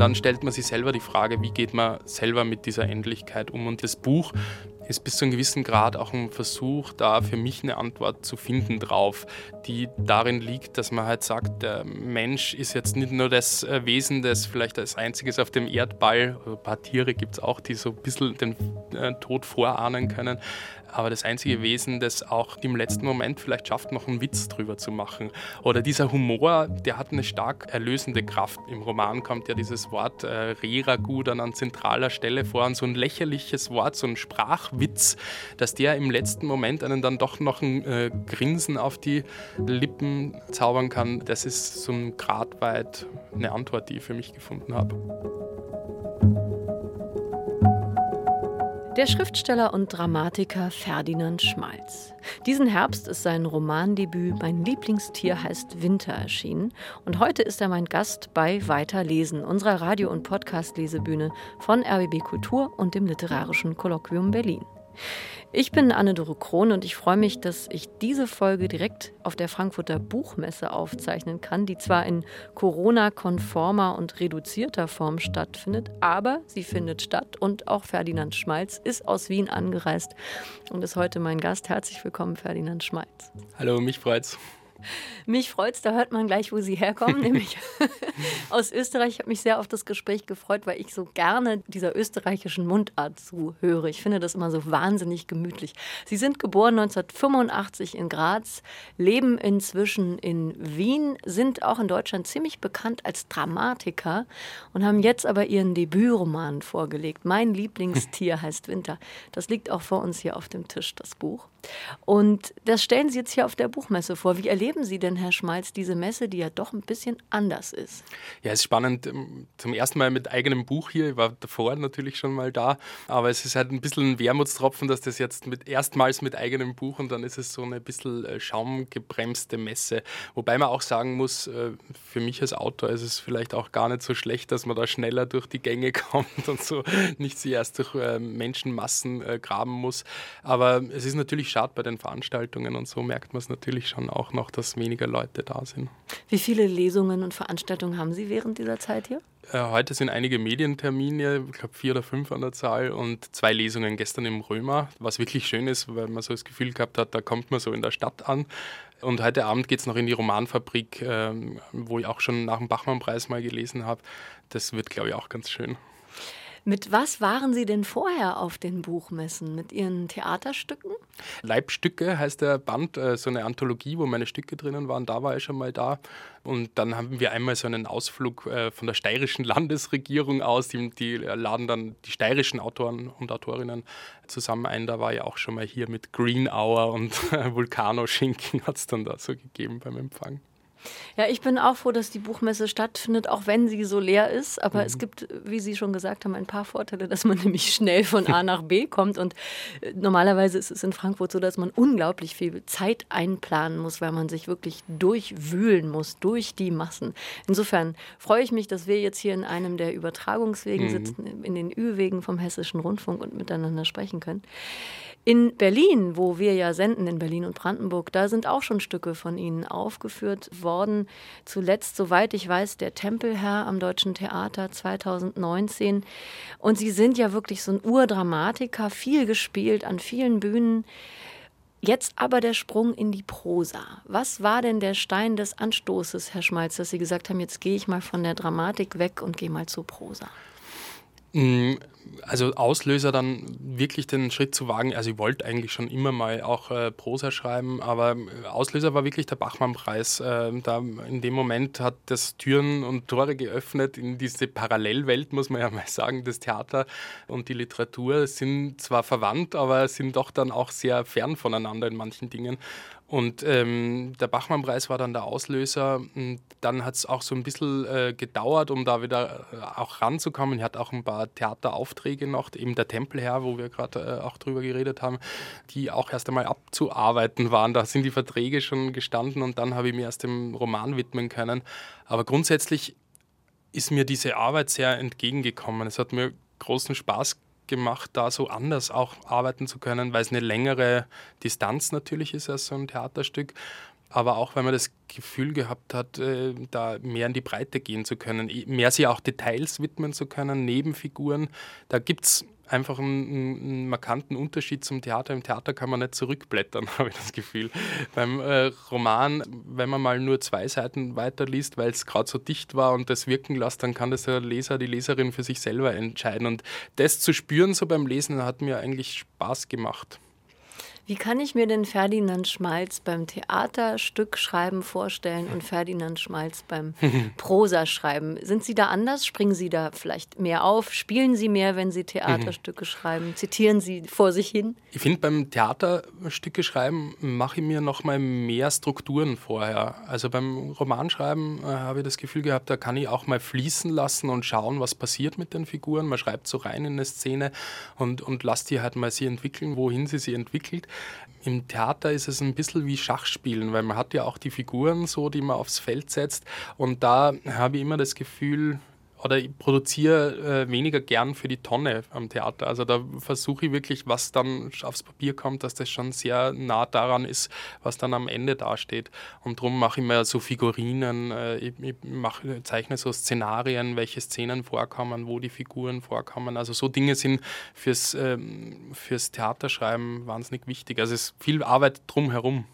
dann stellt man sich selber die Frage, wie geht man selber mit dieser Endlichkeit um. Und das Buch ist bis zu einem gewissen Grad auch ein Versuch, da für mich eine Antwort zu finden drauf, die darin liegt, dass man halt sagt, der Mensch ist jetzt nicht nur das äh, Wesen, das vielleicht als einziges auf dem Erdball, ein paar Tiere gibt es auch, die so ein bisschen den äh, Tod vorahnen können, aber das einzige Wesen, das auch im letzten Moment vielleicht schafft, noch einen Witz drüber zu machen. Oder dieser Humor, der hat eine stark erlösende Kraft. Im Roman kommt ja dieses Wort äh, Reragu dann an zentraler Stelle vor und so ein lächerliches Wort, so ein Sprachwitz, dass der im letzten Moment einen dann doch noch ein äh, Grinsen auf die Lippen zaubern kann. Das ist so ein Grad weit eine Antwort, die ich für mich gefunden habe. Der Schriftsteller und Dramatiker Ferdinand Schmalz. Diesen Herbst ist sein Romandebüt Mein Lieblingstier heißt Winter erschienen und heute ist er mein Gast bei Weiterlesen, unserer Radio- und Podcast-Lesebühne von RBB Kultur und dem Literarischen Kolloquium Berlin. Ich bin Anne-Dore Krohn und ich freue mich, dass ich diese Folge direkt auf der Frankfurter Buchmesse aufzeichnen kann, die zwar in Corona-konformer und reduzierter Form stattfindet, aber sie findet statt und auch Ferdinand Schmalz ist aus Wien angereist und ist heute mein Gast. Herzlich willkommen, Ferdinand Schmalz. Hallo, mich freut's. Mich freut es, da hört man gleich, wo Sie herkommen, nämlich aus Österreich. Ich habe mich sehr auf das Gespräch gefreut, weil ich so gerne dieser österreichischen Mundart zuhöre. Ich finde das immer so wahnsinnig gemütlich. Sie sind geboren 1985 in Graz, leben inzwischen in Wien, sind auch in Deutschland ziemlich bekannt als Dramatiker und haben jetzt aber ihren Debütroman vorgelegt. Mein Lieblingstier heißt Winter. Das liegt auch vor uns hier auf dem Tisch, das Buch. Und das stellen Sie jetzt hier auf der Buchmesse vor. Wie erleben Sie denn, Herr Schmalz, diese Messe, die ja doch ein bisschen anders ist? Ja, es ist spannend. Ähm, zum ersten Mal mit eigenem Buch hier. Ich war davor natürlich schon mal da. Aber es ist halt ein bisschen ein Wermutstropfen, dass das jetzt mit, erstmals mit eigenem Buch und dann ist es so eine bisschen äh, schaumgebremste Messe. Wobei man auch sagen muss, äh, für mich als Autor ist es vielleicht auch gar nicht so schlecht, dass man da schneller durch die Gänge kommt und so nicht sich erst durch äh, Menschenmassen graben muss. Aber es ist natürlich schade bei den Veranstaltungen und so merkt man es natürlich schon auch noch, dass weniger Leute da sind. Wie viele Lesungen und Veranstaltungen haben Sie während dieser Zeit hier? Äh, heute sind einige Medientermine, ich glaube vier oder fünf an der Zahl und zwei Lesungen gestern im Römer, was wirklich schön ist, weil man so das Gefühl gehabt hat, da kommt man so in der Stadt an. Und heute Abend geht es noch in die Romanfabrik, ähm, wo ich auch schon nach dem Bachmann-Preis mal gelesen habe. Das wird, glaube ich, auch ganz schön. Mit was waren Sie denn vorher auf den Buchmessen? Mit Ihren Theaterstücken? Leibstücke heißt der Band, äh, so eine Anthologie, wo meine Stücke drinnen waren. Da war ich schon mal da. Und dann haben wir einmal so einen Ausflug äh, von der steirischen Landesregierung aus. Die, die laden dann die steirischen Autoren und Autorinnen zusammen ein. Da war ja auch schon mal hier mit Green Hour und Vulkano-Schinken hat es dann da so gegeben beim Empfang. Ja, ich bin auch froh, dass die Buchmesse stattfindet, auch wenn sie so leer ist. Aber mhm. es gibt, wie Sie schon gesagt haben, ein paar Vorteile, dass man nämlich schnell von A nach B kommt. Und äh, normalerweise ist es in Frankfurt so, dass man unglaublich viel Zeit einplanen muss, weil man sich wirklich durchwühlen muss durch die Massen. Insofern freue ich mich, dass wir jetzt hier in einem der Übertragungswegen mhm. sitzen, in den Ü-Wegen vom Hessischen Rundfunk und miteinander sprechen können. In Berlin, wo wir ja senden, in Berlin und Brandenburg, da sind auch schon Stücke von Ihnen aufgeführt worden. Zuletzt, soweit ich weiß, der Tempelherr am Deutschen Theater 2019. Und Sie sind ja wirklich so ein Urdramatiker, viel gespielt an vielen Bühnen. Jetzt aber der Sprung in die Prosa. Was war denn der Stein des Anstoßes, Herr Schmalz, dass Sie gesagt haben, jetzt gehe ich mal von der Dramatik weg und gehe mal zur Prosa? Also Auslöser dann wirklich den Schritt zu wagen. Also ich wollte eigentlich schon immer mal auch äh, Prosa schreiben, aber äh, Auslöser war wirklich der Bachmann-Preis. Äh, da in dem Moment hat das Türen und Tore geöffnet in diese Parallelwelt, muss man ja mal sagen. Das Theater und die Literatur sind zwar verwandt, aber sind doch dann auch sehr fern voneinander in manchen Dingen. Und ähm, der Bachmann-Preis war dann der Auslöser. Und dann hat es auch so ein bisschen äh, gedauert, um da wieder äh, auch ranzukommen. Ich hatte auch ein paar Theateraufträge noch, eben der Tempelherr, wo wir gerade äh, auch drüber geredet haben, die auch erst einmal abzuarbeiten waren. Da sind die Verträge schon gestanden und dann habe ich mir erst dem Roman widmen können. Aber grundsätzlich ist mir diese Arbeit sehr entgegengekommen. Es hat mir großen Spaß gemacht, da so anders auch arbeiten zu können, weil es eine längere Distanz natürlich ist als so ein Theaterstück. Aber auch, weil man das Gefühl gehabt hat, äh, da mehr in die Breite gehen zu können, mehr sich auch Details widmen zu können, Nebenfiguren. Da gibt es einfach einen, einen, markanten Unterschied zum Theater. Im Theater kann man nicht zurückblättern, habe ich das Gefühl. Beim äh, Roman, wenn man mal nur zwei Seiten weiterliest, weil es gerade so dicht war und das wirken lässt, dann kann das der Leser, die Leserin für sich selber entscheiden. Und das zu spüren so beim Lesen hat mir eigentlich Spaß gemacht. Wie kann ich mir denn Ferdinand Schmalz beim Theaterstückschreiben vorstellen und Ferdinand Schmalz beim Prosaschreiben? Sind Sie da anders? Springen Sie da vielleicht mehr auf? Spielen Sie mehr, wenn Sie Theaterstücke schreiben? Zitieren Sie vor sich hin? Ich finde, beim Theaterstücke schreiben mache ich mir noch mal mehr Strukturen vorher. Also beim Romanschreiben äh, habe ich das Gefühl gehabt, da kann ich auch mal fließen lassen und schauen, was passiert mit den Figuren. Man schreibt so rein in eine Szene und, und lasst die halt mal sie entwickeln, wohin sie sie entwickelt. Im Theater ist es ein bisschen wie Schachspielen, weil man hat ja auch die Figuren so, die man aufs Feld setzt. Und da habe ich immer das Gefühl, oder ich produziere äh, weniger gern für die Tonne am Theater. Also da versuche ich wirklich, was dann aufs Papier kommt, dass das schon sehr nah daran ist, was dann am Ende dasteht. Und darum mache ich mir so Figurinen, äh, ich, ich mache, zeichne so Szenarien, welche Szenen vorkommen, wo die Figuren vorkommen. Also so Dinge sind fürs, ähm, fürs Theaterschreiben wahnsinnig wichtig. Also es ist viel Arbeit drumherum.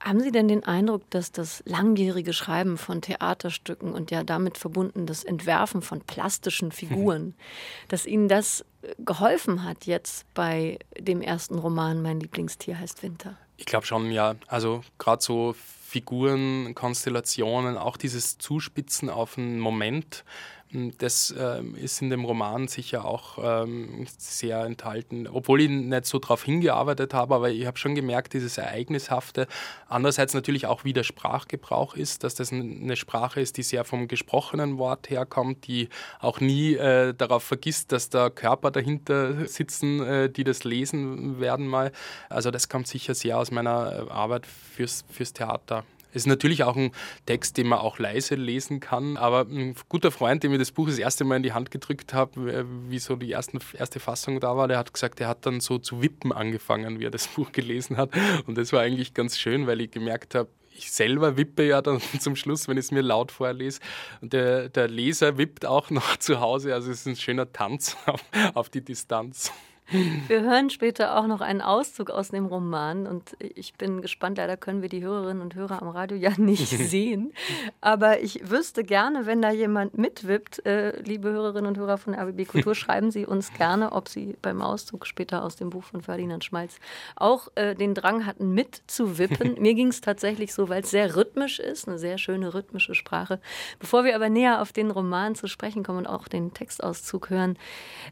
Haben Sie denn den Eindruck, dass das langjährige Schreiben von Theaterstücken und ja damit verbunden das Entwerfen von plastischen Figuren, dass Ihnen das äh, geholfen hat jetzt bei dem ersten Roman Mein Lieblingstier heißt Winter? Ich glaube schon, ja. Also gerade so Figuren, Konstellationen, auch dieses Zuspitzen auf einen Moment, das ähm, ist in dem Roman sicher auch ähm, sehr enthalten, obwohl ich nicht so darauf hingearbeitet habe, aber ich habe schon gemerkt, dieses Ereignishafte. Andererseits natürlich auch, wie der Sprachgebrauch ist, dass das eine Sprache ist, die sehr vom gesprochenen Wort herkommt, die auch nie äh, darauf vergisst, dass da Körper dahinter sitzen, äh, die das lesen werden mal. Also das kommt sicher sehr aus meiner äh, Arbeit fürs, fürs Theater. Es ist natürlich auch ein Text, den man auch leise lesen kann, aber ein guter Freund, dem ich das Buch das erste Mal in die Hand gedrückt habe, wie so die ersten, erste Fassung da war, der hat gesagt, er hat dann so zu wippen angefangen, wie er das Buch gelesen hat. Und das war eigentlich ganz schön, weil ich gemerkt habe, ich selber wippe ja dann zum Schluss, wenn ich es mir laut vorlese. Und der, der Leser wippt auch noch zu Hause. Also es ist ein schöner Tanz auf, auf die Distanz. Wir hören später auch noch einen Auszug aus dem Roman und ich bin gespannt. Leider können wir die Hörerinnen und Hörer am Radio ja nicht sehen. Aber ich wüsste gerne, wenn da jemand mitwippt, äh, liebe Hörerinnen und Hörer von RBB Kultur, schreiben Sie uns gerne, ob Sie beim Auszug später aus dem Buch von Ferdinand Schmalz auch äh, den Drang hatten, mitzuwippen. Mir ging es tatsächlich so, weil es sehr rhythmisch ist, eine sehr schöne rhythmische Sprache. Bevor wir aber näher auf den Roman zu sprechen kommen und auch den Textauszug hören,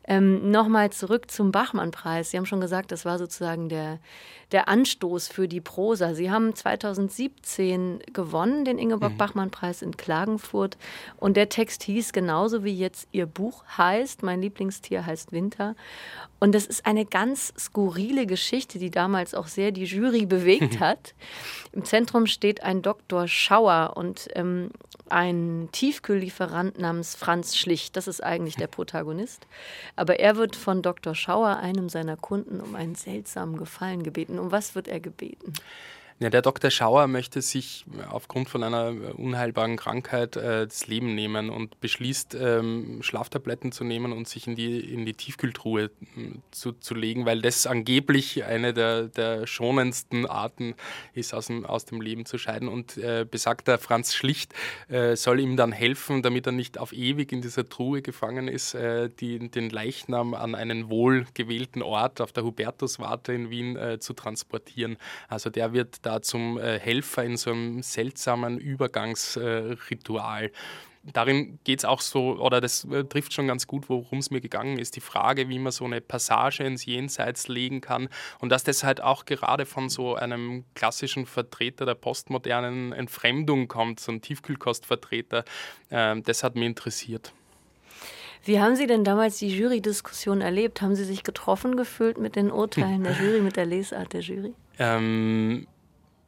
ähm, nochmal zurück zum Bach. Bachmann-Preis. Sie haben schon gesagt, das war sozusagen der, der Anstoß für die Prosa. Sie haben 2017 gewonnen, den Ingeborg-Bachmann-Preis in Klagenfurt. Und der Text hieß genauso wie jetzt Ihr Buch heißt. Mein Lieblingstier heißt Winter. Und das ist eine ganz skurrile Geschichte, die damals auch sehr die Jury bewegt hat. Im Zentrum steht ein Dr. Schauer und ähm, ein Tiefkühllieferant namens Franz Schlicht. Das ist eigentlich der Protagonist. Aber er wird von Dr. Schauer, einem seiner Kunden, um einen seltsamen Gefallen gebeten. Um was wird er gebeten? Ja, der Dr. Schauer möchte sich aufgrund von einer unheilbaren Krankheit äh, das Leben nehmen und beschließt, ähm, Schlaftabletten zu nehmen und sich in die, in die Tiefkühltruhe hm, zu, zu legen, weil das angeblich eine der, der schonendsten Arten ist, aus dem, aus dem Leben zu scheiden. Und äh, besagter Franz Schlicht äh, soll ihm dann helfen, damit er nicht auf ewig in dieser Truhe gefangen ist, äh, die, den Leichnam an einen wohlgewählten Ort auf der Hubertuswarte in Wien äh, zu transportieren. Also der wird da zum äh, Helfer in so einem seltsamen Übergangsritual. Darin geht es auch so, oder das äh, trifft schon ganz gut, worum es mir gegangen ist, die Frage, wie man so eine Passage ins Jenseits legen kann und dass das halt auch gerade von so einem klassischen Vertreter der postmodernen Entfremdung kommt, so ein Tiefkühlkostvertreter, äh, das hat mich interessiert. Wie haben Sie denn damals die Jury-Diskussion erlebt? Haben Sie sich getroffen gefühlt mit den Urteilen der Jury, mit der Lesart der Jury? Ähm,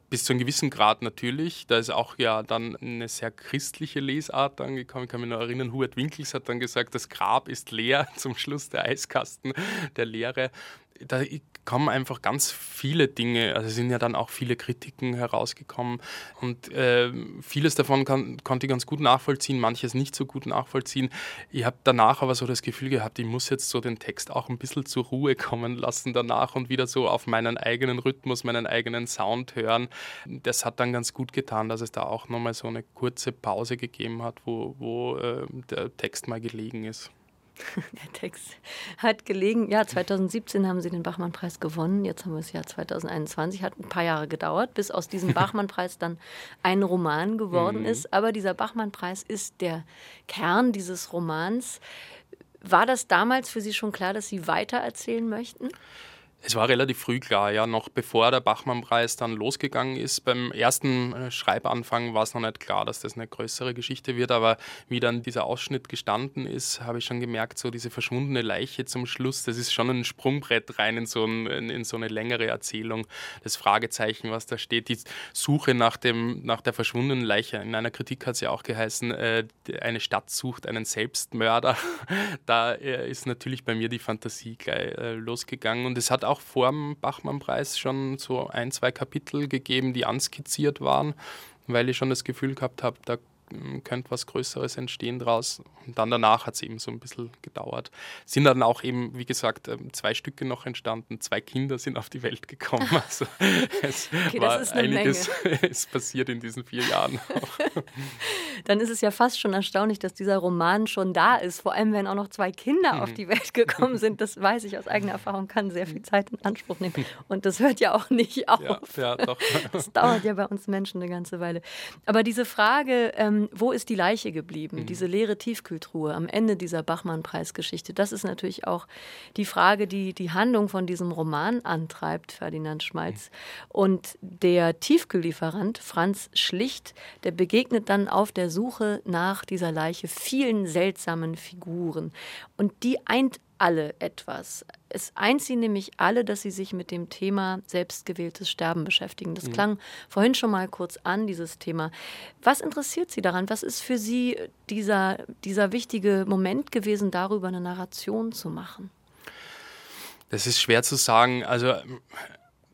bis zu einem gewissen Grad natürlich. Da ist auch ja dann eine sehr christliche Lesart angekommen. Ich kann mich noch erinnern, Hubert Winkels hat dann gesagt, das Grab ist leer zum Schluss der Eiskasten der Lehre. Da kommen einfach ganz viele Dinge, also sind ja dann auch viele Kritiken herausgekommen und äh, vieles davon kann, konnte ich ganz gut nachvollziehen, manches nicht so gut nachvollziehen. Ich habe danach aber so das Gefühl gehabt, ich muss jetzt so den Text auch ein bisschen zur Ruhe kommen lassen danach und wieder so auf meinen eigenen Rhythmus, meinen eigenen Sound hören. Das hat dann ganz gut getan, dass es da auch nochmal so eine kurze Pause gegeben hat, wo, wo äh, der Text mal gelegen ist. Der Text hat gelegen, ja, 2017 haben sie den Bachmann-Preis gewonnen, jetzt haben wir das Jahr 2021, hat ein paar Jahre gedauert, bis aus diesem Bachmann-Preis dann ein Roman geworden mhm. ist. Aber dieser Bachmann-Preis ist der Kern dieses Romans. War das damals für Sie schon klar, dass Sie weiter erzählen möchten? Es war relativ früh klar, ja, noch bevor der Bachmann-Preis dann losgegangen ist. Beim ersten äh, Schreibanfang war es noch nicht klar, dass das eine größere Geschichte wird, aber wie dann dieser Ausschnitt gestanden ist, habe ich schon gemerkt, so diese verschwundene Leiche zum Schluss, das ist schon ein Sprungbrett rein in so, ein, in so eine längere Erzählung. Das Fragezeichen, was da steht, die Suche nach, dem, nach der verschwundenen Leiche. In einer Kritik hat es ja auch geheißen, äh, eine Stadt sucht einen Selbstmörder. da äh, ist natürlich bei mir die Fantasie gleich losgegangen und es hat auch vor dem Bachmann-Preis schon so ein, zwei Kapitel gegeben, die anskizziert waren, weil ich schon das Gefühl gehabt habe, da könnte was Größeres entstehen draus. Und dann danach hat es eben so ein bisschen gedauert. Sind dann auch eben, wie gesagt, ähm, zwei Stücke noch entstanden, zwei Kinder sind auf die Welt gekommen. Also es okay, war einiges ist passiert in diesen vier Jahren. dann ist es ja fast schon erstaunlich, dass dieser Roman schon da ist. Vor allem, wenn auch noch zwei Kinder mhm. auf die Welt gekommen sind. Das weiß ich aus eigener Erfahrung, kann sehr viel Zeit in Anspruch nehmen. Und das hört ja auch nicht auf. Ja, ja doch. Das dauert ja bei uns Menschen eine ganze Weile. Aber diese Frage, ähm, ähm, wo ist die Leiche geblieben? Mhm. Diese leere Tiefkühltruhe am Ende dieser Bachmann-Preisgeschichte. Das ist natürlich auch die Frage, die die Handlung von diesem Roman antreibt, Ferdinand Schmalz. Mhm. Und der Tiefkühllieferant Franz Schlicht, der begegnet dann auf der Suche nach dieser Leiche vielen seltsamen Figuren. Und die eint alle etwas. Es eint sie nämlich alle, dass sie sich mit dem Thema selbstgewähltes Sterben beschäftigen. Das mhm. klang vorhin schon mal kurz an, dieses Thema. Was interessiert Sie daran? Was ist für Sie dieser, dieser wichtige Moment gewesen, darüber eine Narration zu machen? Das ist schwer zu sagen. Also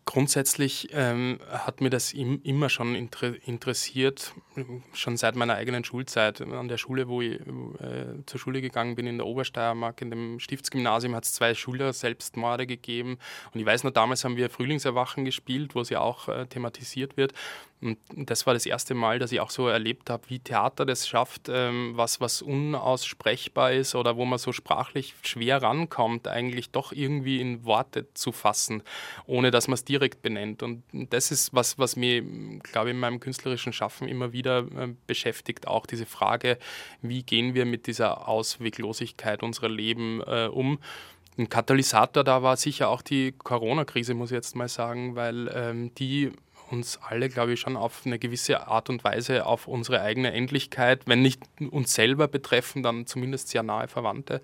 Grundsätzlich ähm, hat mir das im, immer schon inter interessiert, schon seit meiner eigenen Schulzeit. An der Schule, wo ich äh, zur Schule gegangen bin, in der Obersteiermark, in dem Stiftsgymnasium, hat es zwei Schüler-Selbstmorde gegeben. Und ich weiß noch, damals haben wir Frühlingserwachen gespielt, wo es ja auch äh, thematisiert wird. Und das war das erste Mal, dass ich auch so erlebt habe, wie Theater das schafft, ähm, was, was unaussprechbar ist oder wo man so sprachlich schwer rankommt, eigentlich doch irgendwie in Worte zu fassen, ohne dass man es direkt benennt. Und das ist was, was mich, glaube ich, in meinem künstlerischen Schaffen immer wieder äh, beschäftigt, auch diese Frage, wie gehen wir mit dieser Ausweglosigkeit unserer Leben äh, um. Ein Katalysator da war sicher auch die Corona-Krise, muss ich jetzt mal sagen, weil ähm, die uns alle, glaube ich, schon auf eine gewisse Art und Weise auf unsere eigene Endlichkeit, wenn nicht uns selber betreffen, dann zumindest sehr nahe Verwandte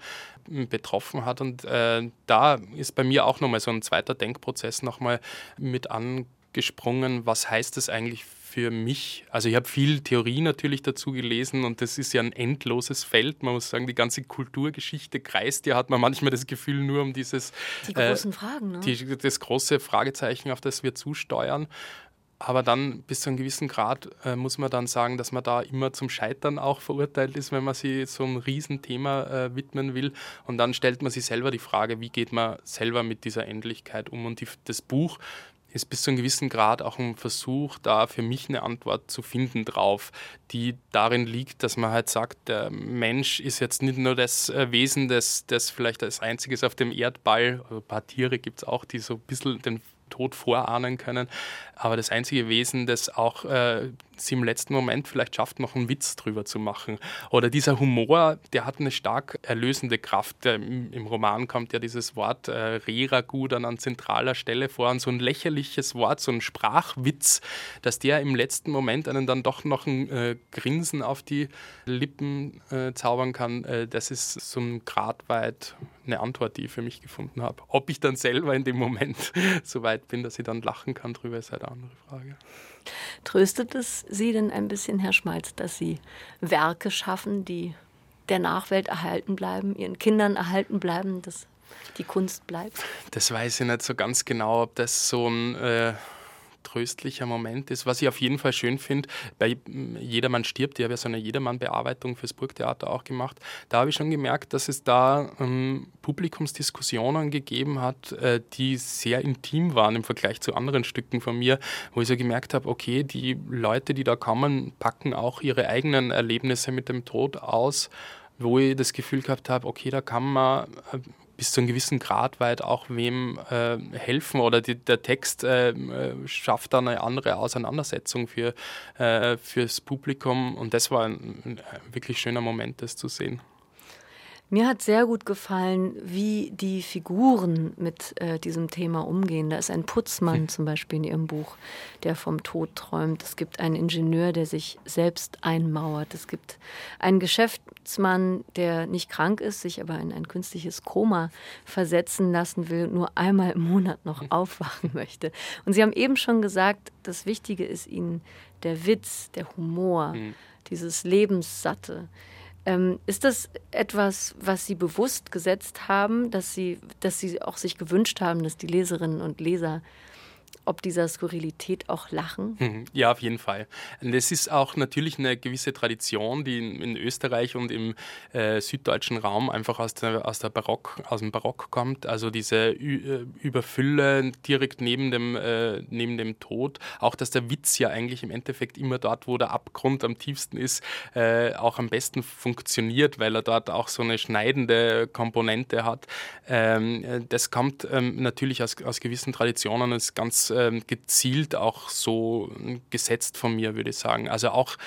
betroffen hat. Und äh, da ist bei mir auch nochmal so ein zweiter Denkprozess nochmal mit angesprungen. Was heißt das eigentlich für mich, also ich habe viel Theorie natürlich dazu gelesen und das ist ja ein endloses Feld. Man muss sagen, die ganze Kulturgeschichte kreist ja, hat man manchmal das Gefühl, nur um dieses die großen äh, Fragen, ne? die, das große Fragezeichen, auf das wir zusteuern. Aber dann bis zu einem gewissen Grad äh, muss man dann sagen, dass man da immer zum Scheitern auch verurteilt ist, wenn man sich so einem Riesenthema äh, widmen will. Und dann stellt man sich selber die Frage, wie geht man selber mit dieser Endlichkeit um. Und die, das Buch ist bis zu einem gewissen Grad auch ein Versuch, da für mich eine Antwort zu finden drauf, die darin liegt, dass man halt sagt, der Mensch ist jetzt nicht nur das äh, Wesen, das, das vielleicht als einziges auf dem Erdball, also ein paar Tiere gibt es auch, die so ein bisschen den Tod vorahnen können. Aber das einzige Wesen, das auch äh, sie im letzten Moment vielleicht schafft, noch einen Witz drüber zu machen. Oder dieser Humor, der hat eine stark erlösende Kraft. Im, im Roman kommt ja dieses Wort äh, Reragu dann an zentraler Stelle vor und so ein lächerliches Wort, so ein Sprachwitz, dass der im letzten Moment einen dann doch noch ein äh, Grinsen auf die Lippen äh, zaubern kann. Äh, das ist so ein Grad weit eine Antwort, die ich für mich gefunden habe. Ob ich dann selber in dem Moment so weit bin, dass ich dann lachen kann drüber, ist halt eine andere Frage. Tröstet es Sie denn ein bisschen, Herr Schmalz, dass Sie Werke schaffen, die der Nachwelt erhalten bleiben, Ihren Kindern erhalten bleiben? Das die Kunst bleibt? Das weiß ich nicht so ganz genau, ob das so ein äh, tröstlicher Moment ist. Was ich auf jeden Fall schön finde, bei Jedermann stirbt, ich habe ja so eine Jedermann-Bearbeitung fürs Burgtheater auch gemacht, da habe ich schon gemerkt, dass es da ähm, Publikumsdiskussionen gegeben hat, äh, die sehr intim waren im Vergleich zu anderen Stücken von mir, wo ich so gemerkt habe, okay, die Leute, die da kommen, packen auch ihre eigenen Erlebnisse mit dem Tod aus wo ich das Gefühl gehabt habe, okay, da kann man äh, bis zu einem gewissen Grad weit auch wem äh, helfen oder die, der Text äh, schafft dann eine andere Auseinandersetzung für, äh, fürs Publikum und das war ein, ein wirklich schöner Moment, das zu sehen. Mir hat sehr gut gefallen, wie die Figuren mit äh, diesem Thema umgehen. Da ist ein Putzmann zum Beispiel in Ihrem Buch, der vom Tod träumt. Es gibt einen Ingenieur, der sich selbst einmauert. Es gibt einen Geschäftsmann, der nicht krank ist, sich aber in ein künstliches Koma versetzen lassen will, nur einmal im Monat noch aufwachen möchte. Und Sie haben eben schon gesagt, das Wichtige ist Ihnen der Witz, der Humor, mhm. dieses Lebenssatte. Ähm, ist das etwas, was Sie bewusst gesetzt haben, dass Sie, dass Sie auch sich gewünscht haben, dass die Leserinnen und Leser ob dieser Skurrilität auch lachen? Mhm. Ja, auf jeden Fall. Und es ist auch natürlich eine gewisse Tradition, die in, Österreich und im äh, süddeutschen Raum einfach aus, der, aus, der Barock, aus dem Barock kommt. Also diese Ü äh, Überfülle direkt neben dem, äh, neben dem Tod. Auch, dass der Witz ja eigentlich im Endeffekt immer dort, wo der Abgrund am tiefsten ist, äh, auch am besten funktioniert, weil er dort auch so eine schneidende Komponente hat. Ähm, äh, das kommt ähm, natürlich aus, aus gewissen Traditionen, ist ganz ähm, gezielt auch so gesetzt von mir, würde ich sagen. Also auch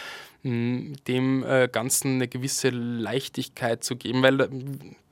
mh, dem äh, Ganzen eine gewisse Leichtigkeit zu geben, weil äh,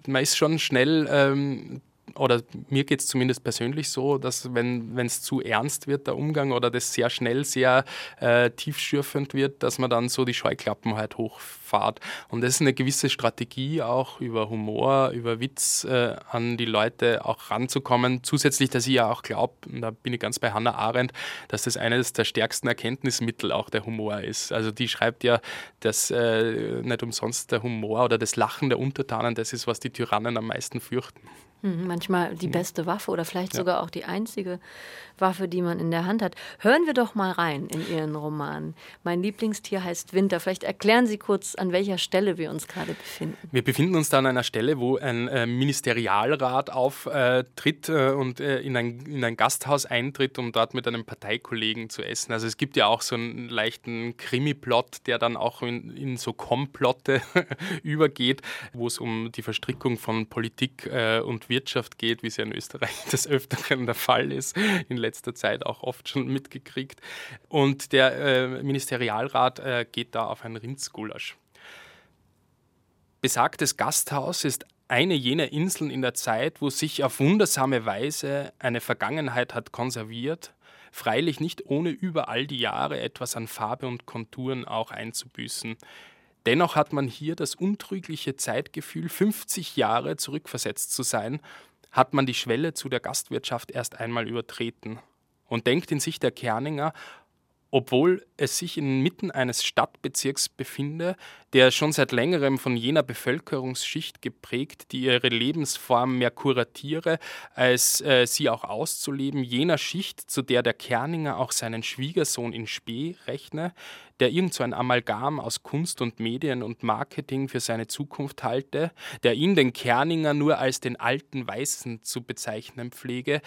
man ist schon schnell ähm, oder mir geht es zumindest persönlich so, dass wenn es zu ernst wird, der Umgang, oder das sehr schnell, sehr äh, tiefschürfend wird, dass man dann so die Scheuklappen halt hochfahrt. Und das ist eine gewisse Strategie, auch über Humor, über Witz äh, an die Leute auch ranzukommen. Zusätzlich, dass ich ja auch glaube, und da bin ich ganz bei Hannah Arendt, dass das eines der stärksten Erkenntnismittel auch der Humor ist. Also die schreibt ja, dass äh, nicht umsonst der Humor oder das Lachen der Untertanen das ist, was die Tyrannen am meisten fürchten. Mhm, manchmal die beste Waffe oder vielleicht ja. sogar auch die einzige Waffe, die man in der Hand hat. Hören wir doch mal rein in Ihren Roman. Mein Lieblingstier heißt Winter. Vielleicht erklären Sie kurz, an welcher Stelle wir uns gerade befinden. Wir befinden uns da an einer Stelle, wo ein äh, Ministerialrat auftritt äh, und äh, in, ein, in ein Gasthaus eintritt, um dort mit einem Parteikollegen zu essen. Also es gibt ja auch so einen leichten Krimi-Plot, der dann auch in, in so Komplotte übergeht, wo es um die Verstrickung von Politik äh, und Wirtschaft geht, wie es ja in Österreich des Öfteren der Fall ist, in letzter Zeit auch oft schon mitgekriegt. Und der äh, Ministerialrat äh, geht da auf ein Rindsgulasch. Besagtes Gasthaus ist eine jener Inseln in der Zeit, wo sich auf wundersame Weise eine Vergangenheit hat konserviert, freilich nicht ohne über all die Jahre etwas an Farbe und Konturen auch einzubüßen. Dennoch hat man hier das untrügliche Zeitgefühl, 50 Jahre zurückversetzt zu sein, hat man die Schwelle zu der Gastwirtschaft erst einmal übertreten. Und denkt in sich der Kerninger, obwohl es sich inmitten eines Stadtbezirks befinde, der schon seit längerem von jener Bevölkerungsschicht geprägt, die ihre Lebensform mehr kuratiere, als äh, sie auch auszuleben, jener Schicht, zu der der Kerninger auch seinen Schwiegersohn in Spee rechne, der irgend so ein Amalgam aus Kunst und Medien und Marketing für seine Zukunft halte, der ihn, den Kerninger, nur als den alten Weißen zu bezeichnen pflege,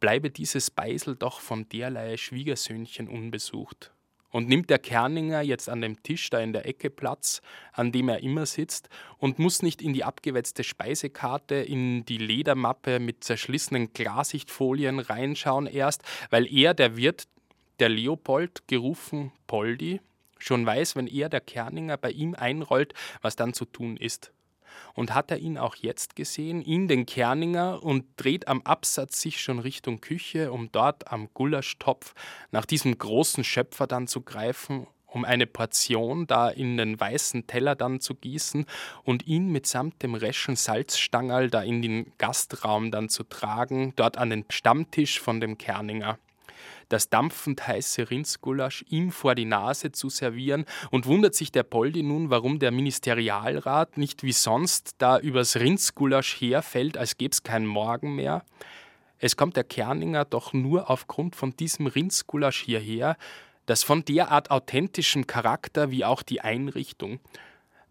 bleibe dieses Beisel doch von derlei Schwiegersöhnchen unbesucht. Und nimmt der Kerninger jetzt an dem Tisch da in der Ecke Platz, an dem er immer sitzt, und muss nicht in die abgewetzte Speisekarte, in die Ledermappe mit zerschlissenen Glasichtfolien reinschauen erst, weil er, der Wirt, der Leopold, gerufen Poldi, schon weiß, wenn er, der Kerninger, bei ihm einrollt, was dann zu tun ist und hat er ihn auch jetzt gesehen, ihn, den Kerninger, und dreht am Absatz sich schon Richtung Küche, um dort am Gulaschtopf nach diesem großen Schöpfer dann zu greifen um eine Portion da in den weißen Teller dann zu gießen und ihn mitsamt dem reschen Salzstangerl da in den Gastraum dann zu tragen, dort an den Stammtisch von dem Kerninger. Das dampfend heiße Rindsgulasch ihm vor die Nase zu servieren und wundert sich der Poldi nun, warum der Ministerialrat nicht wie sonst da übers Rindsgulasch herfällt, als gäb's kein Morgen mehr. Es kommt der Kerninger doch nur aufgrund von diesem Rindsgulasch hierher, das von derart authentischem Charakter wie auch die Einrichtung.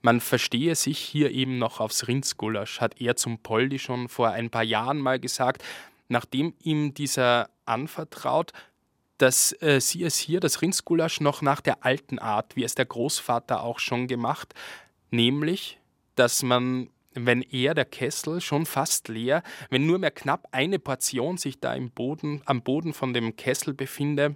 Man verstehe sich hier eben noch aufs Rindsgulasch, hat er zum Poldi schon vor ein paar Jahren mal gesagt, nachdem ihm dieser anvertraut, dass äh, sie es hier, das Rindsgulasch, noch nach der alten Art, wie es der Großvater auch schon gemacht, nämlich, dass man wenn er, der Kessel, schon fast leer, wenn nur mehr knapp eine Portion sich da im Boden, am Boden von dem Kessel befinde,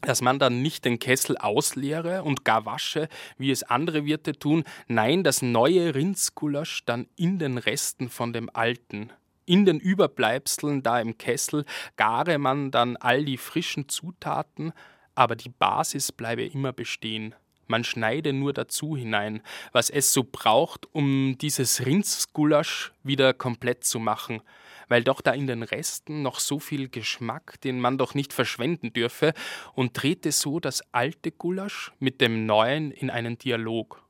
dass man dann nicht den Kessel ausleere und gar wasche, wie es andere Wirte tun, nein, das neue Rindsgulasch dann in den Resten von dem alten. In den Überbleibseln da im Kessel gare man dann all die frischen Zutaten, aber die Basis bleibe immer bestehen. Man schneide nur dazu hinein, was es so braucht, um dieses Rindsgulasch wieder komplett zu machen, weil doch da in den Resten noch so viel Geschmack, den man doch nicht verschwenden dürfe, und trete so das alte Gulasch mit dem neuen in einen Dialog.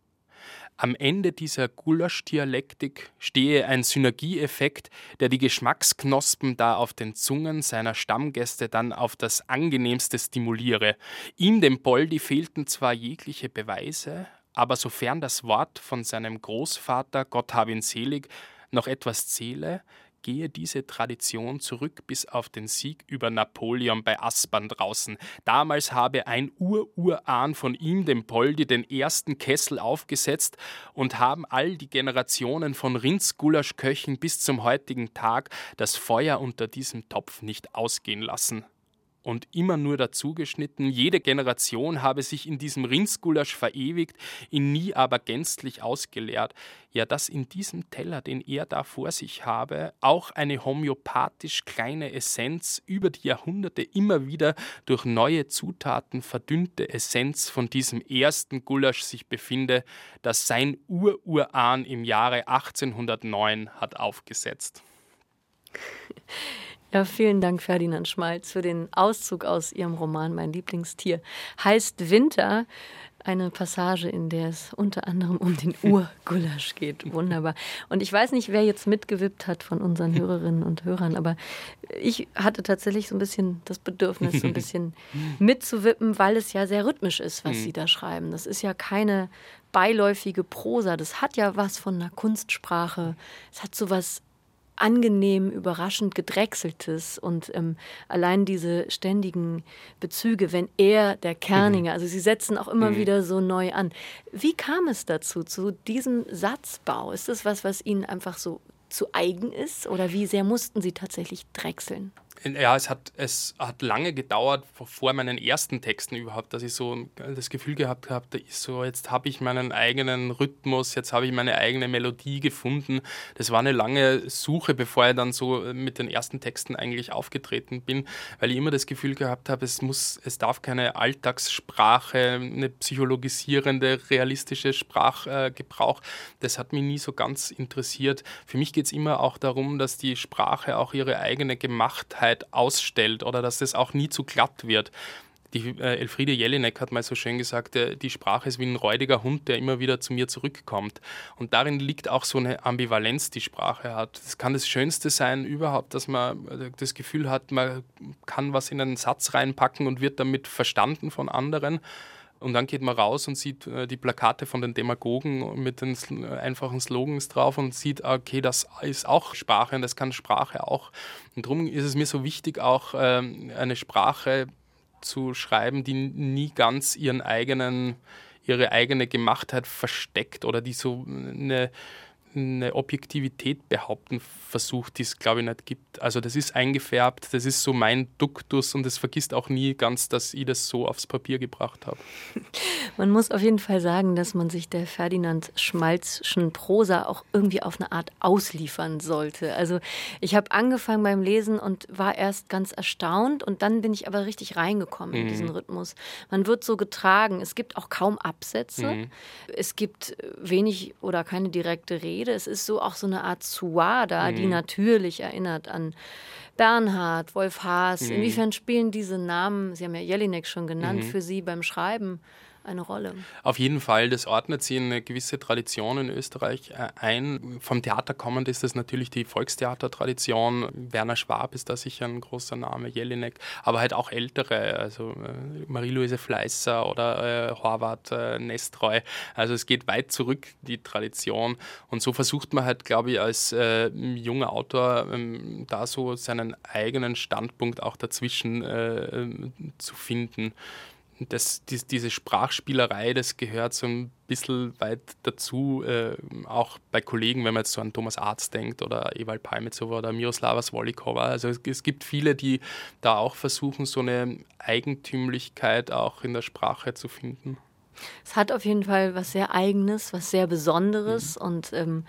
Am Ende dieser Gulasch-Dialektik stehe ein Synergieeffekt, der die Geschmacksknospen da auf den Zungen seiner Stammgäste dann auf das angenehmste stimuliere. Ihm, dem Boldi, fehlten zwar jegliche Beweise, aber sofern das Wort von seinem Großvater, Gott hab ihn selig, noch etwas zähle, gehe diese Tradition zurück bis auf den Sieg über Napoleon bei Aspern draußen. Damals habe ein Ururahn von ihm, dem Poldi, den ersten Kessel aufgesetzt und haben all die Generationen von Rindsgulaschköchen bis zum heutigen Tag das Feuer unter diesem Topf nicht ausgehen lassen und immer nur dazugeschnitten. Jede Generation habe sich in diesem Rindsgulasch verewigt, ihn nie aber gänzlich ausgeleert. Ja, dass in diesem Teller, den er da vor sich habe, auch eine homöopathisch kleine Essenz über die Jahrhunderte immer wieder durch neue Zutaten verdünnte Essenz von diesem ersten Gulasch sich befinde, das sein Ururahn im Jahre 1809 hat aufgesetzt. Ja, vielen Dank, Ferdinand Schmalz, für den Auszug aus Ihrem Roman Mein Lieblingstier. Heißt Winter, eine Passage, in der es unter anderem um den Urgulasch geht. Wunderbar. Und ich weiß nicht, wer jetzt mitgewippt hat von unseren Hörerinnen und Hörern, aber ich hatte tatsächlich so ein bisschen das Bedürfnis, so ein bisschen mitzuwippen, weil es ja sehr rhythmisch ist, was mhm. Sie da schreiben. Das ist ja keine beiläufige Prosa. Das hat ja was von einer Kunstsprache. Es hat so was angenehm, überraschend gedrechseltes und ähm, allein diese ständigen Bezüge, wenn er, der Kerninger, mhm. also sie setzen auch immer mhm. wieder so neu an. Wie kam es dazu, zu diesem Satzbau? Ist das was, was Ihnen einfach so zu eigen ist oder wie sehr mussten Sie tatsächlich drechseln? Ja, es hat, es hat lange gedauert, vor meinen ersten Texten überhaupt, dass ich so das Gefühl gehabt habe, so, jetzt habe ich meinen eigenen Rhythmus, jetzt habe ich meine eigene Melodie gefunden. Das war eine lange Suche, bevor ich dann so mit den ersten Texten eigentlich aufgetreten bin, weil ich immer das Gefühl gehabt habe, es muss, es darf keine Alltagssprache, eine psychologisierende, realistische Sprachgebrauch. Das hat mich nie so ganz interessiert. Für mich geht es immer auch darum, dass die Sprache auch ihre eigene Gemachtheit Wirklichkeit ausstellt oder dass das auch nie zu glatt wird. Die äh, Elfriede Jelinek hat mal so schön gesagt, äh, die Sprache ist wie ein räudiger Hund, der immer wieder zu mir zurückkommt. Und darin liegt auch so eine Ambivalenz, die Sprache hat. Das kann das Schönste sein überhaupt, dass man äh, das Gefühl hat, man kann was in einen Satz reinpacken und wird damit verstanden von anderen. Und dann geht man raus und sieht äh, die Plakate von den Demagogen mit den einfachen Slogans drauf und sieht, okay, das ist auch Sprache und das kann Sprache auch. Und darum ist es mir so wichtig, auch ähm, eine Sprache zu schreiben, die nie ganz ihren eigenen, ihre eigene Gemachtheit versteckt oder die so eine eine Objektivität behaupten versucht, die es, glaube ich, nicht gibt. Also das ist eingefärbt, das ist so mein Duktus und es vergisst auch nie ganz, dass ich das so aufs Papier gebracht habe. Man muss auf jeden Fall sagen, dass man sich der Ferdinand Schmalzschen Prosa auch irgendwie auf eine Art ausliefern sollte. Also ich habe angefangen beim Lesen und war erst ganz erstaunt und dann bin ich aber richtig reingekommen mhm. in diesen Rhythmus. Man wird so getragen. Es gibt auch kaum Absätze. Mhm. Es gibt wenig oder keine direkte Rede. Rede. Es ist so auch so eine Art Suada, mhm. die natürlich erinnert an Bernhard, Wolf Haas. Mhm. Inwiefern spielen diese Namen, Sie haben ja Jelinek schon genannt, mhm. für Sie beim Schreiben eine Rolle. Auf jeden Fall, das ordnet sie in eine gewisse Tradition in Österreich äh, ein. Vom Theater kommend ist das natürlich die Volkstheatertradition. Werner Schwab ist da sicher ein großer Name, Jelinek, aber halt auch ältere, also äh, Marie-Louise Fleißer oder äh, Horvath äh, Nestreu. Also es geht weit zurück, die Tradition. Und so versucht man halt, glaube ich, als äh, junger Autor ähm, da so seinen eigenen Standpunkt auch dazwischen äh, zu finden das, die, diese Sprachspielerei, das gehört so ein bisschen weit dazu, äh, auch bei Kollegen, wenn man jetzt so an Thomas Arzt denkt oder Ewald Palmitsova oder Miroslava Svolikova. Also es, es, gibt viele, die da auch versuchen, so eine Eigentümlichkeit auch in der Sprache zu finden. Es hat auf jeden Fall was sehr Eigenes, was sehr Besonderes mhm. und ähm,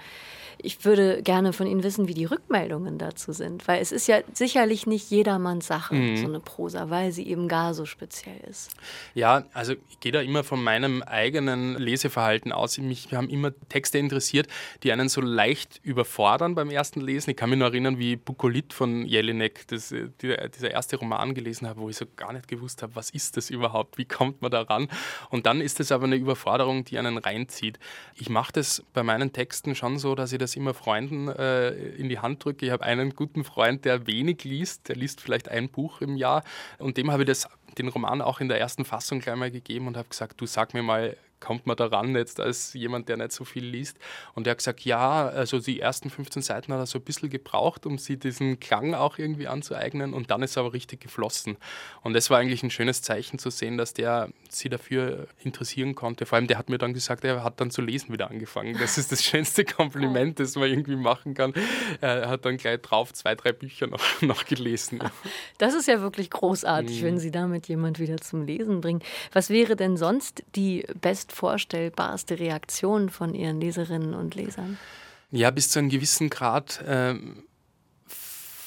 ich würde gerne von Ihnen wissen, wie die Rückmeldungen dazu sind, weil es ist ja sicherlich nicht jedermanns Sache, mhm. so eine Prosa, weil sie eben gar so speziell ist. Ja, also ich gehe da immer von meinem eigenen Leseverhalten aus. Mich haben immer Texte interessiert, die einen so leicht überfordern beim ersten Lesen. Ich kann mich nur erinnern, wie Bukolit von Jelinek, das, äh, dieser erste Roman gelesen habe, wo ich so gar nicht gewusst habe, was ist das überhaupt, wie kommt man da ran? Und dann ist es aber eine Überforderung, die einen reinzieht. Ich mache das bei meinen Texten schon so, dass ich das immer Freunden äh, in die Hand drücke. Ich habe einen guten Freund, der wenig liest, der liest vielleicht ein Buch im Jahr und dem habe ich das, den Roman auch in der ersten Fassung gleich mal gegeben und habe gesagt, du sag mir mal, kommt man daran jetzt als jemand, der nicht so viel liest? Und er hat gesagt, ja, also die ersten 15 Seiten hat er so ein bisschen gebraucht, um sich diesen Klang auch irgendwie anzueignen und dann ist er aber richtig geflossen. Und das war eigentlich ein schönes Zeichen zu sehen, dass der sie dafür interessieren konnte. Vor allem, der hat mir dann gesagt, er hat dann zu lesen wieder angefangen. Das ist das schönste Kompliment, das man irgendwie machen kann. Er hat dann gleich drauf zwei, drei Bücher noch, noch gelesen. Das ist ja wirklich großartig, mhm. wenn Sie damit jemand wieder zum Lesen bringen. Was wäre denn sonst die best vorstellbarste Reaktion von Ihren Leserinnen und Lesern? Ja, bis zu einem gewissen Grad. Äh,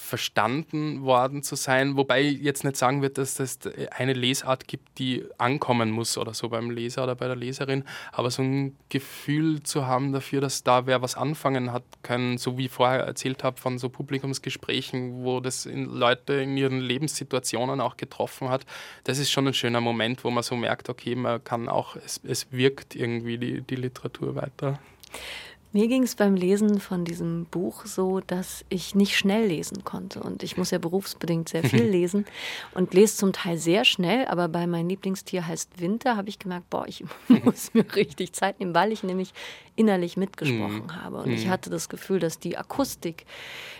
verstanden worden zu sein, wobei ich jetzt nicht sagen wird, dass es eine Lesart gibt, die ankommen muss oder so beim Leser oder bei der Leserin, aber so ein Gefühl zu haben dafür, dass da wer was anfangen hat können, so wie ich vorher erzählt habe von so Publikumsgesprächen, wo das Leute in ihren Lebenssituationen auch getroffen hat, das ist schon ein schöner Moment, wo man so merkt, okay, man kann auch, es, es wirkt irgendwie die, die Literatur weiter. Mir ging es beim Lesen von diesem Buch so, dass ich nicht schnell lesen konnte. Und ich muss ja berufsbedingt sehr viel lesen und lese zum Teil sehr schnell. Aber bei meinem Lieblingstier heißt Winter habe ich gemerkt, boah, ich muss mir richtig Zeit nehmen, weil ich nämlich innerlich mitgesprochen mhm. habe. Und ich mhm. hatte das Gefühl, dass die Akustik,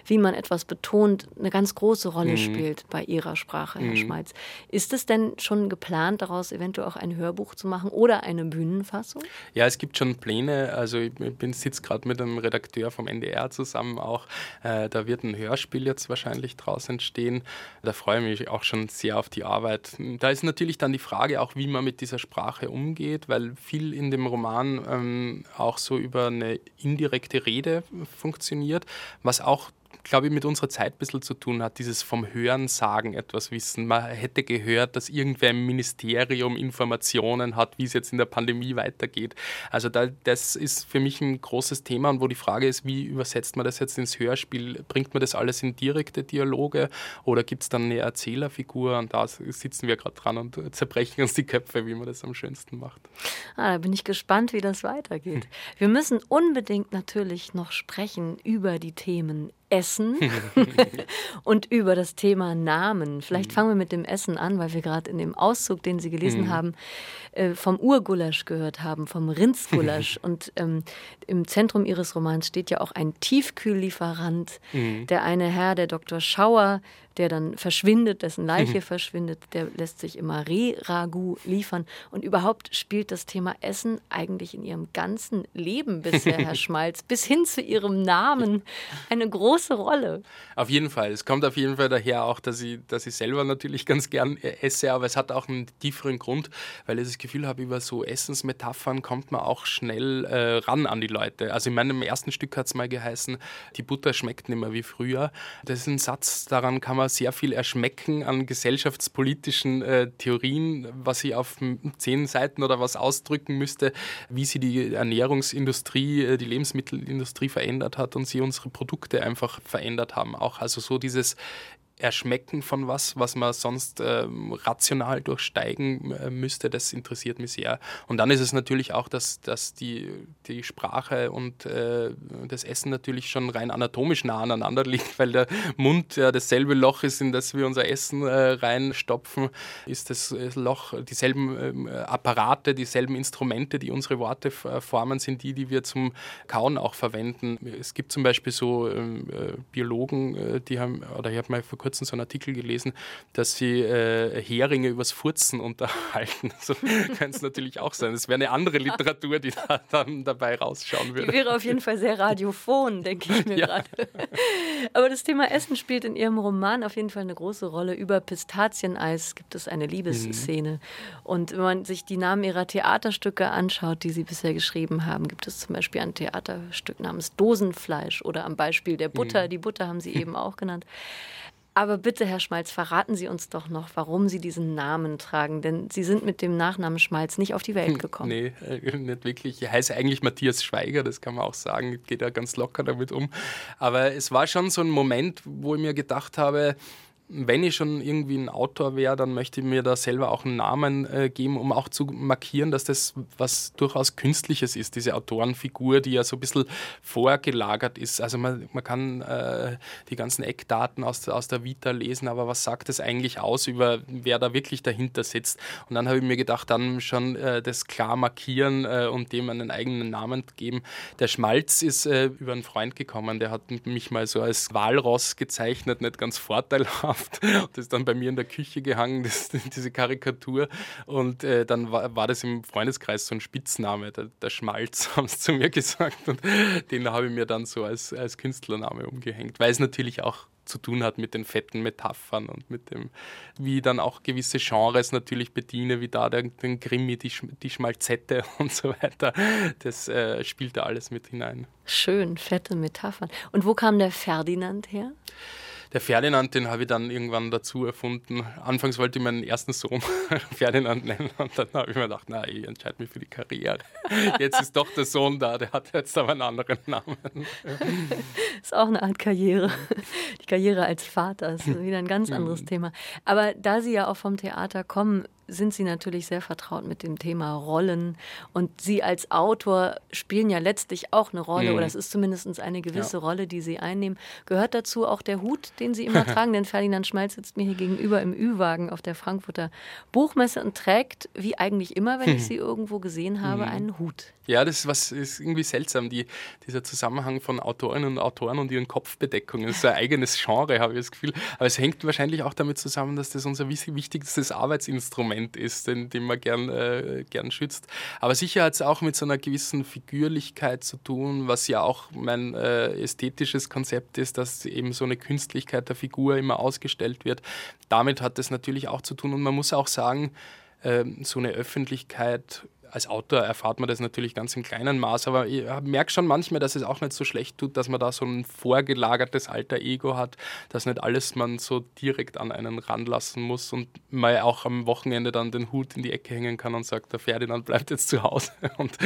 wie man etwas betont, eine ganz große Rolle mhm. spielt bei Ihrer Sprache, Herr Schmalz. Ist es denn schon geplant, daraus eventuell auch ein Hörbuch zu machen oder eine Bühnenfassung? Ja, es gibt schon Pläne. Also ich bin sitze gerade mit einem Redakteur vom NDR zusammen auch. Äh, da wird ein Hörspiel jetzt wahrscheinlich draus entstehen. Da freue ich mich auch schon sehr auf die Arbeit. Da ist natürlich dann die Frage auch, wie man mit dieser Sprache umgeht, weil viel in dem Roman ähm, auch so über eine indirekte Rede funktioniert, was auch glaube ich, mit unserer Zeit ein bisschen zu tun hat, dieses vom Hören sagen etwas wissen. Man hätte gehört, dass irgendwer im Ministerium Informationen hat, wie es jetzt in der Pandemie weitergeht. Also da, das ist für mich ein großes Thema und wo die Frage ist, wie übersetzt man das jetzt ins Hörspiel? Bringt man das alles in direkte Dialoge oder gibt es dann eine Erzählerfigur? Und da sitzen wir gerade dran und zerbrechen uns die Köpfe, wie man das am schönsten macht. Ah, da bin ich gespannt, wie das weitergeht. Hm. Wir müssen unbedingt natürlich noch sprechen über die Themen Essen und über das Thema Namen. Vielleicht mhm. fangen wir mit dem Essen an, weil wir gerade in dem Auszug, den Sie gelesen mhm. haben, äh, vom Urgulasch gehört haben, vom Rindsgulasch. und ähm, im Zentrum Ihres Romans steht ja auch ein Tiefkühllieferant. Mhm. Der eine Herr, der Dr. Schauer, der dann verschwindet, dessen Leiche verschwindet, der lässt sich immer Reh-Ragu liefern. Und überhaupt spielt das Thema Essen eigentlich in Ihrem ganzen Leben bisher, Herr Schmalz, bis hin zu Ihrem Namen eine große Rolle. Auf jeden Fall. Es kommt auf jeden Fall daher auch, dass ich, dass ich selber natürlich ganz gern esse, aber es hat auch einen tieferen Grund, weil ich das Gefühl habe, über so Essensmetaphern kommt man auch schnell äh, ran an die Leute. Also in meinem ersten Stück hat es mal geheißen, die Butter schmeckt nicht mehr wie früher. Das ist ein Satz, daran kann man sehr viel Erschmecken an gesellschaftspolitischen äh, Theorien, was sie auf zehn Seiten oder was ausdrücken müsste, wie sie die Ernährungsindustrie, äh, die Lebensmittelindustrie verändert hat und sie unsere Produkte einfach verändert haben. Auch also so dieses Erschmecken von was, was man sonst ähm, rational durchsteigen äh, müsste, das interessiert mich sehr. Und dann ist es natürlich auch, dass, dass die, die Sprache und äh, das Essen natürlich schon rein anatomisch nah aneinander liegt, weil der Mund ja dasselbe Loch ist, in das wir unser Essen äh, reinstopfen, ist das äh, Loch, dieselben ähm, Apparate, dieselben Instrumente, die unsere Worte formen, sind die, die wir zum Kauen auch verwenden. Es gibt zum Beispiel so ähm, äh, Biologen, äh, die haben, oder ich habe mal vor kurzem so einen Artikel gelesen, dass sie äh, Heringe übers Furzen unterhalten. So könnte es natürlich auch sein. Es wäre eine andere Literatur, die da dann dabei rausschauen würde. Die wäre auf jeden Fall sehr radiophon, denke ich mir ja. gerade. Aber das Thema Essen spielt in Ihrem Roman auf jeden Fall eine große Rolle. Über Pistazieneis gibt es eine Liebesszene. Mhm. Und wenn man sich die Namen Ihrer Theaterstücke anschaut, die Sie bisher geschrieben haben, gibt es zum Beispiel ein Theaterstück namens Dosenfleisch oder am Beispiel der Butter. Mhm. Die Butter haben Sie eben auch genannt. Aber bitte, Herr Schmalz, verraten Sie uns doch noch, warum Sie diesen Namen tragen. Denn Sie sind mit dem Nachnamen Schmalz nicht auf die Welt hm, gekommen. Nee, äh, nicht wirklich. Ich heiße eigentlich Matthias Schweiger, das kann man auch sagen. Geht ja ganz locker damit um. Aber es war schon so ein Moment, wo ich mir gedacht habe, wenn ich schon irgendwie ein Autor wäre, dann möchte ich mir da selber auch einen Namen äh, geben, um auch zu markieren, dass das was durchaus Künstliches ist, diese Autorenfigur, die ja so ein bisschen vorgelagert ist. Also man, man kann äh, die ganzen Eckdaten aus, aus der Vita lesen, aber was sagt das eigentlich aus über, wer da wirklich dahinter sitzt? Und dann habe ich mir gedacht, dann schon äh, das klar markieren äh, und dem einen eigenen Namen geben. Der Schmalz ist äh, über einen Freund gekommen, der hat mich mal so als Walross gezeichnet, nicht ganz vorteilhaft gekauft und ist dann bei mir in der Küche gehangen, das, diese Karikatur. Und äh, dann war, war, das im Freundeskreis so ein Spitzname, der, der Schmalz, haben sie zu mir gesagt. Und den habe ich mir dann so als, als Künstlername umgehängt, weil es natürlich auch zu tun hat mit den fetten Metaphern und mit dem, wie dann auch gewisse Genres natürlich bediene, wie da der, den Krimi, die, die Schmalzette und so weiter. Das äh, spielt da alles mit hinein. Schön, fette Metaphern. Und wo kam der Ferdinand her? Der Ferdinand, den habe ich dann irgendwann dazu erfunden. Anfangs wollte ich meinen ersten Sohn Ferdinand nennen und dann habe ich mir gedacht, na, ich entscheide mich für die Karriere. Jetzt ist doch der Sohn da, der hat jetzt aber einen anderen Namen. ist auch eine Art Karriere. Die Karriere als Vater ist wieder ein ganz anderes mhm. Thema. Aber da Sie ja auch vom Theater kommen, sind Sie natürlich sehr vertraut mit dem Thema Rollen. Und Sie als Autor spielen ja letztlich auch eine Rolle, mhm. oder es ist zumindest eine gewisse ja. Rolle, die Sie einnehmen. Gehört dazu auch der Hut, den Sie immer tragen? Denn Ferdinand Schmalz sitzt mir hier gegenüber im Ü-Wagen auf der Frankfurter Buchmesse und trägt, wie eigentlich immer, wenn ich Sie irgendwo gesehen habe, mhm. einen Hut. Ja, das ist, was, ist irgendwie seltsam, die, dieser Zusammenhang von Autorinnen und Autoren und ihren Kopfbedeckungen. Das ist ein eigenes Genre, habe ich das Gefühl. Aber es hängt wahrscheinlich auch damit zusammen, dass das unser wichtigstes Arbeitsinstrument ist, den, den man gern, äh, gern schützt. Aber sicher hat es auch mit so einer gewissen Figürlichkeit zu tun, was ja auch mein äh, ästhetisches Konzept ist, dass eben so eine Künstlichkeit der Figur immer ausgestellt wird. Damit hat es natürlich auch zu tun. Und man muss auch sagen, äh, so eine Öffentlichkeit als Autor erfahrt man das natürlich ganz im kleinen Maß, aber ich merke schon manchmal, dass es auch nicht so schlecht tut, dass man da so ein vorgelagertes alter Ego hat, dass nicht alles man so direkt an einen ranlassen muss und man auch am Wochenende dann den Hut in die Ecke hängen kann und sagt, der Ferdinand bleibt jetzt zu Hause und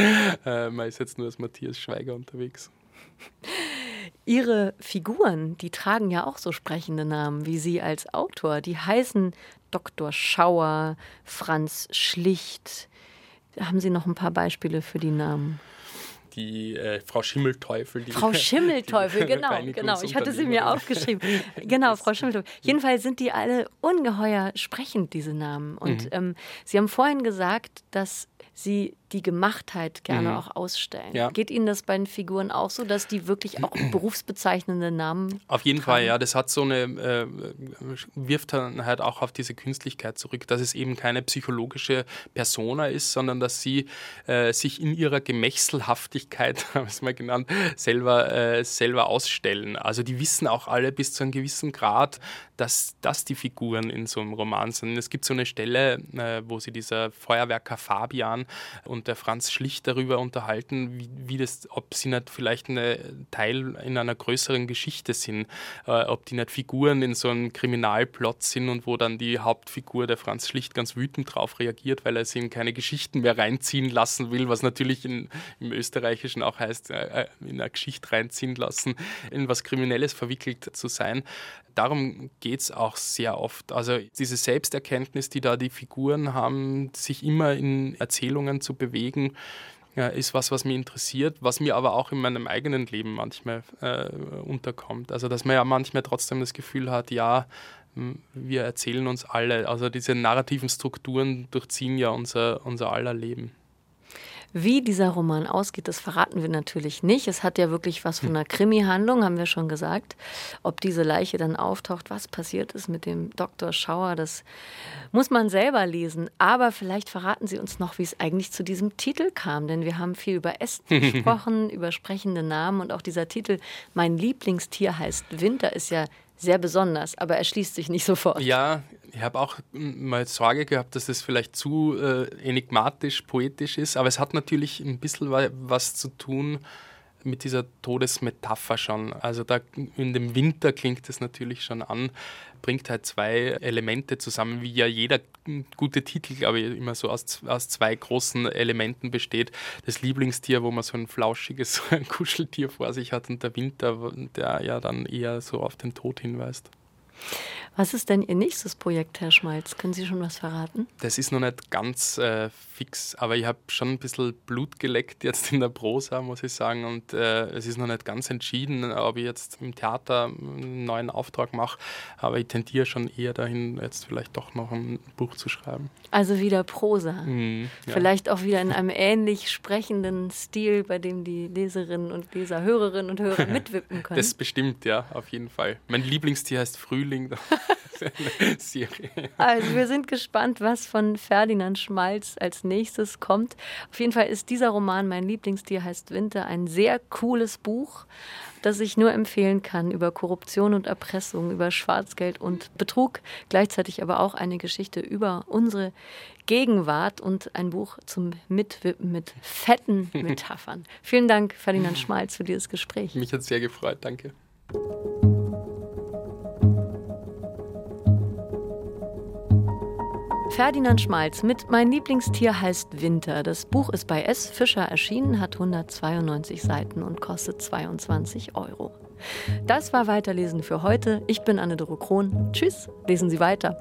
äh, man ist jetzt nur als Matthias Schweiger unterwegs. Ihre Figuren, die tragen ja auch so sprechende Namen wie Sie als Autor. Die heißen Dr. Schauer, Franz Schlicht, haben Sie noch ein paar Beispiele für die Namen? die äh, Frau Schimmelteufel. Die, Frau Schimmelteufel, die genau, genau. Ich hatte sie mir aufgeschrieben. Genau, Frau Schimmelteufel. Jedenfalls sind die alle ungeheuer sprechend, diese Namen. Und mhm. ähm, Sie haben vorhin gesagt, dass Sie die Gemachtheit gerne mhm. auch ausstellen. Ja. Geht Ihnen das bei den Figuren auch so, dass die wirklich auch berufsbezeichnende Namen Auf jeden tragen? Fall, ja. Das hat so eine, äh, wirft dann halt auch auf diese Künstlichkeit zurück, dass es eben keine psychologische Persona ist, sondern dass sie äh, sich in ihrer Gemächselhaftigkeit, haben wir es mal genannt, selber, äh, selber ausstellen. Also die wissen auch alle bis zu einem gewissen Grad, dass das die Figuren in so einem Roman sind. Es gibt so eine Stelle, äh, wo sie dieser Feuerwerker Fabian und und der Franz Schlicht darüber unterhalten, wie, wie das, ob sie nicht vielleicht ein Teil in einer größeren Geschichte sind, äh, ob die nicht Figuren in so einem Kriminalplot sind und wo dann die Hauptfigur, der Franz Schlicht, ganz wütend darauf reagiert, weil er sie in keine Geschichten mehr reinziehen lassen will, was natürlich in, im Österreichischen auch heißt, äh, äh in eine Geschichte reinziehen lassen, in was Kriminelles verwickelt zu sein darum geht es auch sehr oft. Also diese Selbsterkenntnis, die da die Figuren haben, sich immer in Erzählungen zu bewegen, ja, ist was, was mich interessiert, was mir aber auch in meinem eigenen Leben manchmal äh, unterkommt. Also dass man ja manchmal trotzdem das Gefühl hat, ja, wir erzählen uns alle. Also diese narrativen Strukturen durchziehen ja unser, unser aller Leben. Wie dieser Roman ausgeht, das verraten wir natürlich nicht. Es hat ja wirklich was von einer Krimi-Handlung, haben wir schon gesagt. Ob diese Leiche dann auftaucht, was passiert ist mit dem Dr. Schauer, das muss man selber lesen. Aber vielleicht verraten Sie uns noch, wie es eigentlich zu diesem Titel kam. Denn wir haben viel über Essen gesprochen, über sprechende Namen und auch dieser Titel, mein Lieblingstier heißt Winter, ist ja sehr besonders, aber er schließt sich nicht sofort. Ja, ich habe auch mal Sorge gehabt, dass es vielleicht zu äh, enigmatisch, poetisch ist, aber es hat natürlich ein bisschen was zu tun mit dieser Todesmetapher schon. Also da in dem Winter klingt es natürlich schon an, bringt halt zwei Elemente zusammen, wie ja jeder gute Titel, glaube ich, immer so aus, aus zwei großen Elementen besteht. Das Lieblingstier, wo man so ein flauschiges Kuscheltier vor sich hat und der Winter, der ja dann eher so auf den Tod hinweist. Was ist denn Ihr nächstes Projekt, Herr Schmalz? Können Sie schon was verraten? Das ist noch nicht ganz äh, fix, aber ich habe schon ein bisschen Blut geleckt jetzt in der Prosa, muss ich sagen. Und äh, es ist noch nicht ganz entschieden, ob ich jetzt im Theater einen neuen Auftrag mache. Aber ich tendiere schon eher dahin, jetzt vielleicht doch noch ein Buch zu schreiben. Also wieder Prosa. Mhm, ja. Vielleicht auch wieder in einem ähnlich sprechenden Stil, bei dem die Leserinnen und Leser, Hörerinnen und Hörer mitwippen können. Das bestimmt, ja, auf jeden Fall. Mein Lieblingstier heißt Frühling. Serie. Also wir sind gespannt, was von Ferdinand Schmalz als nächstes kommt. Auf jeden Fall ist dieser Roman, mein Lieblingstier heißt Winter, ein sehr cooles Buch, das ich nur empfehlen kann über Korruption und Erpressung, über Schwarzgeld und Betrug, gleichzeitig aber auch eine Geschichte über unsere Gegenwart und ein Buch zum Mitwippen mit fetten Metaphern. Vielen Dank, Ferdinand Schmalz, für dieses Gespräch. Mich hat sehr gefreut, danke. Ferdinand Schmalz mit Mein Lieblingstier heißt Winter. Das Buch ist bei S. Fischer erschienen, hat 192 Seiten und kostet 22 Euro. Das war Weiterlesen für heute. Ich bin Anne-Doro Krohn. Tschüss, lesen Sie weiter.